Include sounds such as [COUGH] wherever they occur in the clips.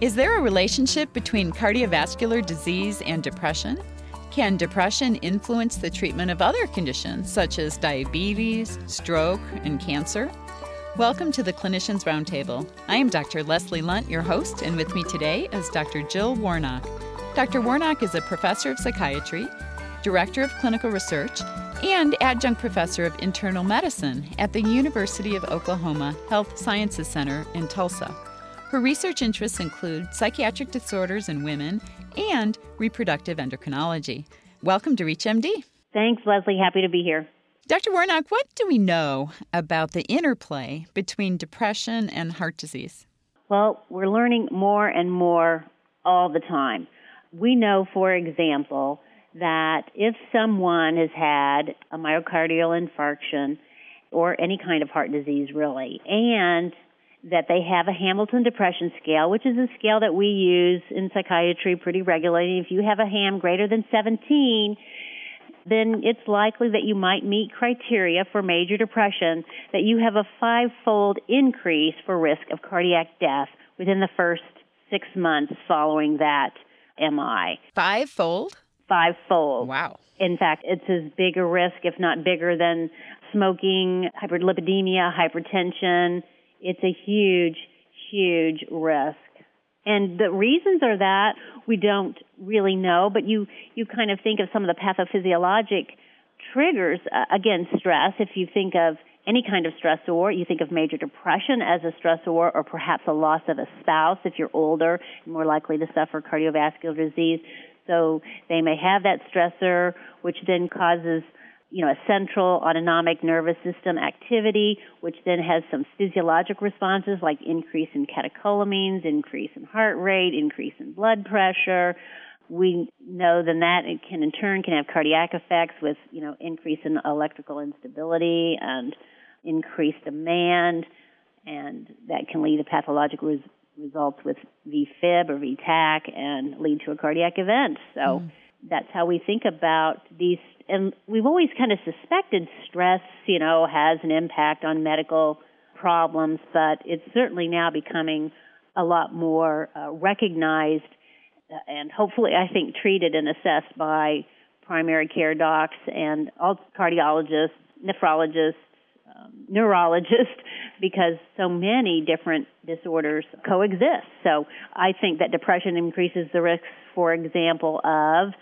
Is there a relationship between cardiovascular disease and depression? Can depression influence the treatment of other conditions such as diabetes, stroke, and cancer? Welcome to the Clinicians Roundtable. I am Dr. Leslie Lundt, your host, and with me today is Dr. Jill Warnock. Dr. Warnock is a professor of psychiatry, director of clinical research, and adjunct professor of internal medicine at the University of Oklahoma Health Sciences Center in Tulsa. Her research interests include psychiatric disorders in women and reproductive endocrinology. Welcome to ReachMD. Thanks, Leslie. Happy to be here. Dr. Warnock, what do we know about the interplay between depression and heart disease? Well, we're learning more and more all the time. We know, for example, that if someone has had a myocardial infarction or any kind of heart disease, really, and that they have a Hamilton Depression Scale, which is a scale that we use in psychiatry pretty regularly. If you have a HAM greater than 17, then it's likely that you might meet criteria for major depression, that you have a five-fold increase for risk of cardiac death within the first six months following that MI. Five-fold? Five-fold. Wow. In fact, it's as big a risk, if not bigger, than smoking, hyperlipidemia, hypertension, it's a huge, huge risk. And the reasons are that we don't really know, but you, you kind of think of some of the pathophysiologic triggers. Uh, again, stress. If you think of any kind of stressor, you think of major depression as a stressor or perhaps a loss of a spouse if you're older and more likely to suffer cardiovascular disease. So they may have that stressor, which then causes you know, a central autonomic nervous system activity, which then has some physiologic responses like increase in catecholamines, increase in heart rate, increase in blood pressure. We know then that it can in turn can have cardiac effects with, you know, increase in electrical instability and increased demand, and that can lead to pathological res- results with VFib or VTach and lead to a cardiac event. So mm. That's how we think about these and we've always kind of suspected stress, you know, has an impact on medical problems, but it's certainly now becoming a lot more uh, recognized and hopefully, I think, treated and assessed by primary care docs and all cardiologists, nephrologists, um, neurologists, [LAUGHS] because so many different disorders coexist. So I think that depression increases the risk, for example, of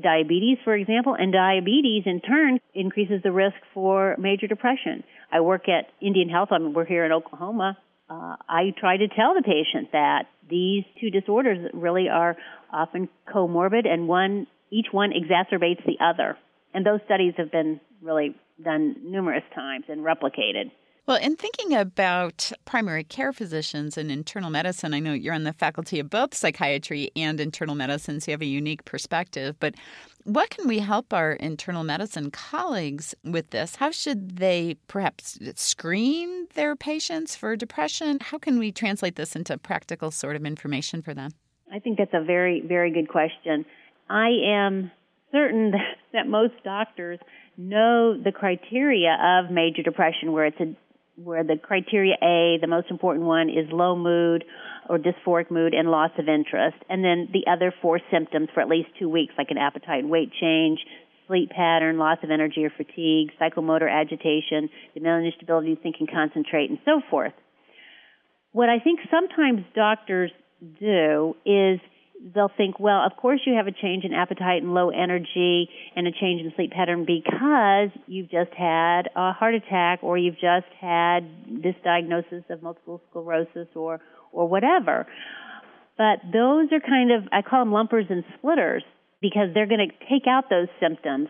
diabetes, for example, and diabetes in turn increases the risk for major depression. I work at Indian Health. I mean, we're here in Oklahoma. Uh, I try to tell the patient that these two disorders really are often comorbid, and one each one exacerbates the other. And those studies have been really done numerous times and replicated. Well, in thinking about primary care physicians and internal medicine, I know you're on the faculty of both psychiatry and internal medicine, so you have a unique perspective. But what can we help our internal medicine colleagues with this? How should they perhaps screen their patients for depression? How can we translate this into practical sort of information for them? I think that's a very, very good question. I am certain [LAUGHS] that most doctors know the criteria of major depression where it's a where the criteria A, the most important one, is low mood or dysphoric mood and loss of interest. And then the other four symptoms for at least two weeks, like an appetite and weight change, sleep pattern, loss of energy or fatigue, psychomotor agitation, diminished ability to think and concentrate, and so forth. What I think sometimes doctors do is they'll think, well, of course you have a change in appetite and low energy and a change in sleep pattern because you've just had a heart attack or you've just had this diagnosis of multiple sclerosis or or whatever. But those are kind of I call them lumpers and splitters because they're going to take out those symptoms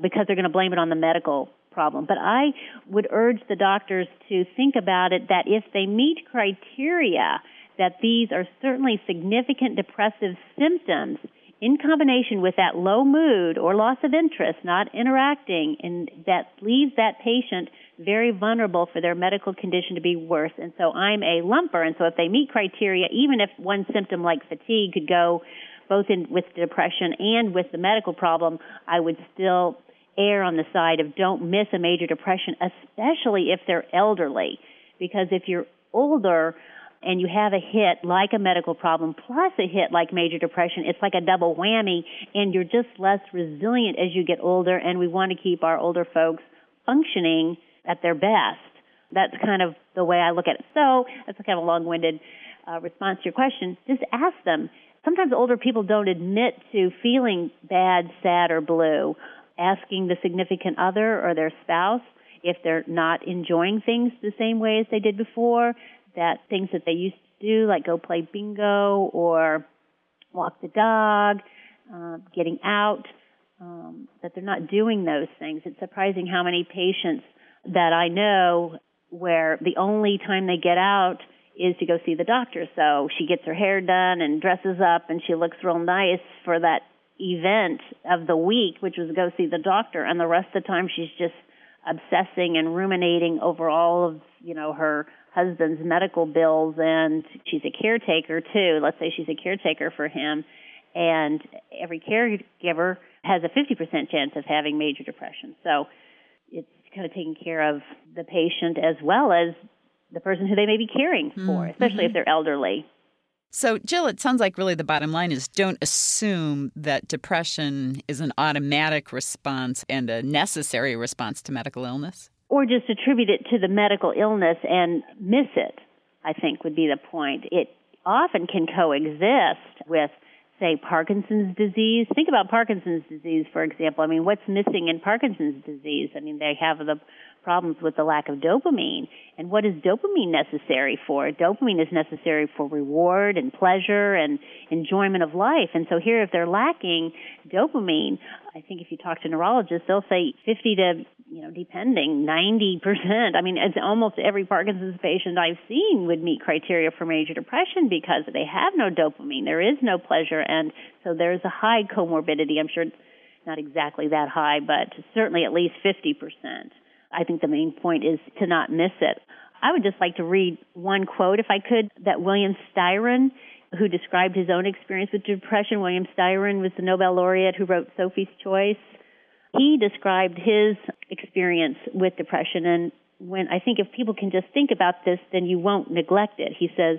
because they're going to blame it on the medical problem. But I would urge the doctors to think about it that if they meet criteria that these are certainly significant depressive symptoms in combination with that low mood or loss of interest, not interacting, and that leaves that patient very vulnerable for their medical condition to be worse. And so I'm a lumper, and so if they meet criteria, even if one symptom like fatigue could go both in with depression and with the medical problem, I would still err on the side of don't miss a major depression, especially if they're elderly. Because if you're older, and you have a hit like a medical problem plus a hit like major depression, it's like a double whammy and you're just less resilient as you get older and we want to keep our older folks functioning at their best. That's kind of the way I look at it. So that's kind of a long-winded uh, response to your question. Just ask them. Sometimes older people don't admit to feeling bad, sad, or blue. Asking the significant other or their spouse if they're not enjoying things the same way as they did before, that things that they used to do, like go play bingo or walk the dog, uh, getting out, um, that they're not doing those things. It's surprising how many patients that I know where the only time they get out is to go see the doctor. So she gets her hair done and dresses up and she looks real nice for that event of the week, which was go see the doctor. And the rest of the time she's just obsessing and ruminating over all of, you know, her husband's medical bills and she's a caretaker too. Let's say she's a caretaker for him and every caregiver has a 50% chance of having major depression. So it's kind of taking care of the patient as well as the person who they may be caring for, mm-hmm. especially if they're elderly. So, Jill, it sounds like really the bottom line is don't assume that depression is an automatic response and a necessary response to medical illness. Or just attribute it to the medical illness and miss it, I think would be the point. It often can coexist with say Parkinson's disease. Think about Parkinson's disease, for example. I mean, what's missing in Parkinson's disease? I mean, they have the problems with the lack of dopamine. And what is dopamine necessary for? Dopamine is necessary for reward and pleasure and enjoyment of life. And so here, if they're lacking dopamine, I think if you talk to neurologists, they'll say 50 to, you know, depending, 90%. I mean, almost every Parkinson's patient I've seen would meet criteria for major depression because they have no dopamine. There is no pleasure. And so there's a high comorbidity. I'm sure it's not exactly that high, but certainly at least 50%. I think the main point is to not miss it. I would just like to read one quote, if I could, that William Styron, who described his own experience with depression. William Styron was the Nobel laureate who wrote Sophie's Choice. He described his experience with depression, and when I think if people can just think about this, then you won't neglect it. He says,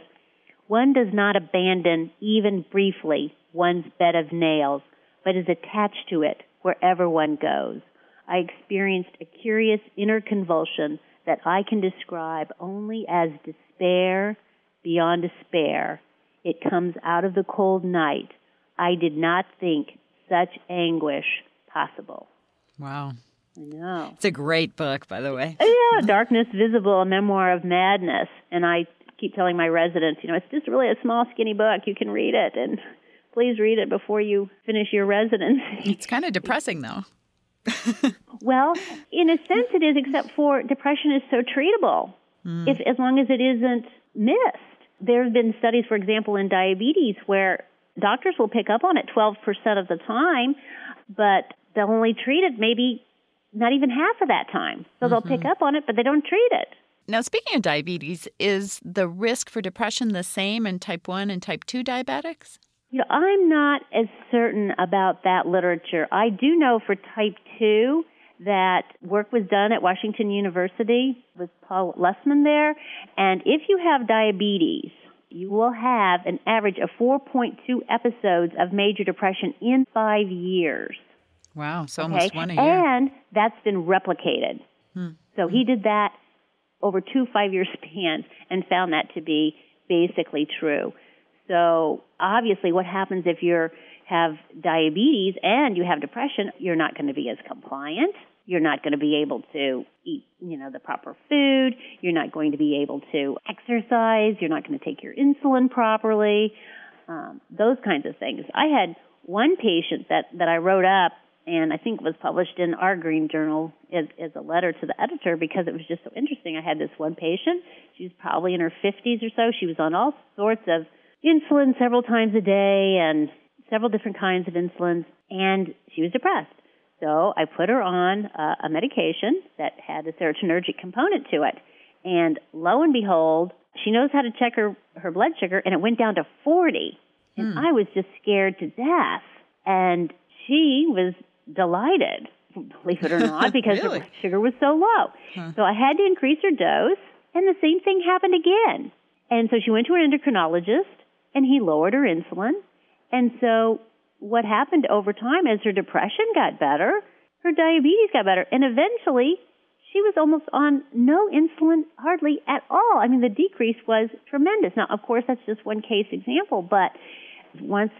one does not abandon, even briefly, one's bed of nails, but is attached to it wherever one goes. I experienced a curious inner convulsion that I can describe only as despair beyond despair. It comes out of the cold night. I did not think such anguish possible. Wow. I know. It's a great book, by the way. Oh, yeah, Darkness Visible, a memoir of madness. And I keep telling my residents, you know, it's just really a small, skinny book. You can read it, and please read it before you finish your residency. It's kind of depressing, though. Well, in a sense, it is, except for depression is so treatable mm. if, as long as it isn't missed. There have been studies, for example, in diabetes where doctors will pick up on it 12% of the time, but they'll only treat it maybe not even half of that time. So mm-hmm. they'll pick up on it, but they don't treat it. Now, speaking of diabetes, is the risk for depression the same in type 1 and type 2 diabetics? You know, I'm not as certain about that literature. I do know for type 2 that work was done at Washington University with Paul Lustman there, and if you have diabetes, you will have an average of 4.2 episodes of major depression in five years. Wow, so okay? almost one a year. And that's been replicated. Hmm. So he did that over two five year [LAUGHS] spans and found that to be basically true. So obviously, what happens if you have diabetes and you have depression? You're not going to be as compliant. You're not going to be able to eat, you know, the proper food. You're not going to be able to exercise. You're not going to take your insulin properly. Um, those kinds of things. I had one patient that that I wrote up and I think was published in our Green Journal as, as a letter to the editor because it was just so interesting. I had this one patient. She was probably in her 50s or so. She was on all sorts of insulin several times a day and several different kinds of insulins, and she was depressed. So I put her on uh, a medication that had a serotonergic component to it. And lo and behold, she knows how to check her, her blood sugar, and it went down to 40. And hmm. I was just scared to death. And she was delighted, believe it or [LAUGHS] not, because really? her blood sugar was so low. Huh. So I had to increase her dose, and the same thing happened again. And so she went to an endocrinologist and he lowered her insulin. And so what happened over time as her depression got better, her diabetes got better, and eventually she was almost on no insulin hardly at all. I mean, the decrease was tremendous. Now, of course, that's just one case example, but once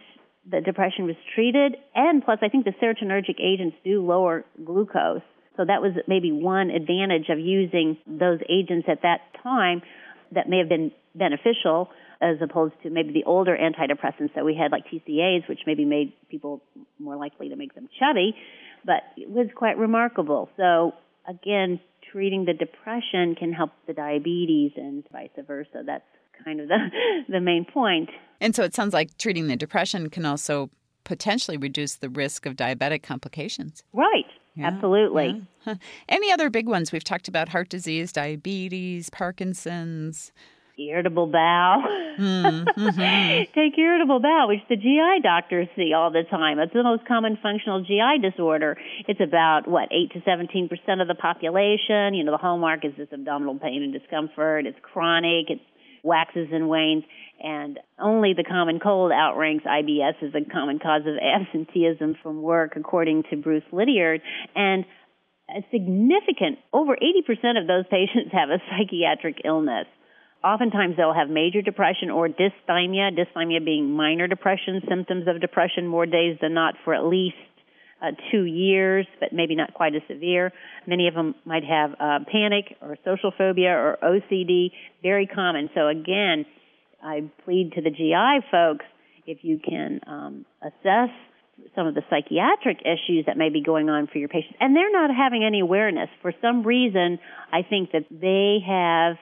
the depression was treated, and plus, I think the serotonergic agents do lower glucose. So that was maybe one advantage of using those agents at that time that may have been beneficial as opposed to maybe the older antidepressants that we had, like TCAs, which maybe made people more likely to make them chubby. But it was quite remarkable. So again, treating the depression can help the diabetes and vice versa. That's kind of the [LAUGHS] the main point. And so it sounds like treating the depression can also potentially reduce the risk of diabetic complications. Right. Yeah, Absolutely. Yeah. [LAUGHS] Any other big ones? We've talked about heart disease, diabetes, Parkinson's irritable bowel. [LAUGHS] Mm-hmm. Take irritable bowel, which the GI doctors see all the time. It's the most common functional GI disorder. It's about what eight to seventeen percent of the population. You know, the hallmark is this abdominal pain and discomfort. It's chronic. It waxes and wanes, and only the common cold outranks IBS as a common cause of absenteeism from work, according to Bruce Lydiard. And a significant, over 80% of those patients have a psychiatric illness. Oftentimes they'll have major depression or dysthymia, dysthymia being minor depression, symptoms of depression more days than not for at least uh, two years, but maybe not quite as severe. Many of them might have uh, panic or social phobia or OCD, very common. So again, I plead to the GI folks if you can um, assess some of the psychiatric issues that may be going on for your patients, and they're not having any awareness. For some reason, I think that they have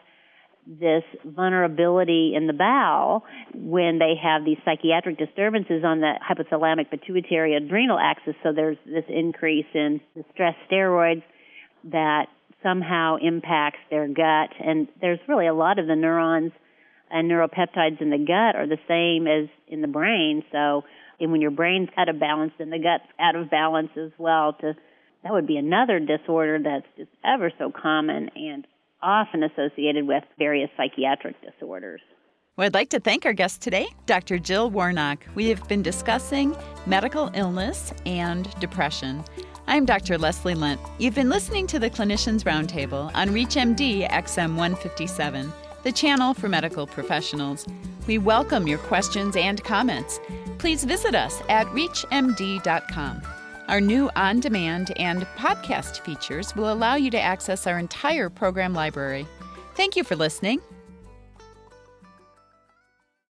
this vulnerability in the bowel when they have these psychiatric disturbances on the hypothalamic pituitary adrenal axis. So there's this increase in the stress steroids that somehow impacts their gut. And there's really a lot of the neurons and neuropeptides in the gut are the same as in the brain. So and when your brain's out of balance, then the gut's out of balance as well. To that would be another disorder that's just ever so common and often associated with various psychiatric disorders. Well, I'd like to thank our guest today, Dr. Jill Warnock. We have been discussing medical illness and depression. I'm Dr. Leslie Lundt. You've been listening to the Clinicians Roundtable on ReachMD XM 157, the channel for medical professionals. We welcome your questions and comments. Please visit us at reachmd.com. Our new on demand and podcast features will allow you to access our entire program library. Thank you for listening.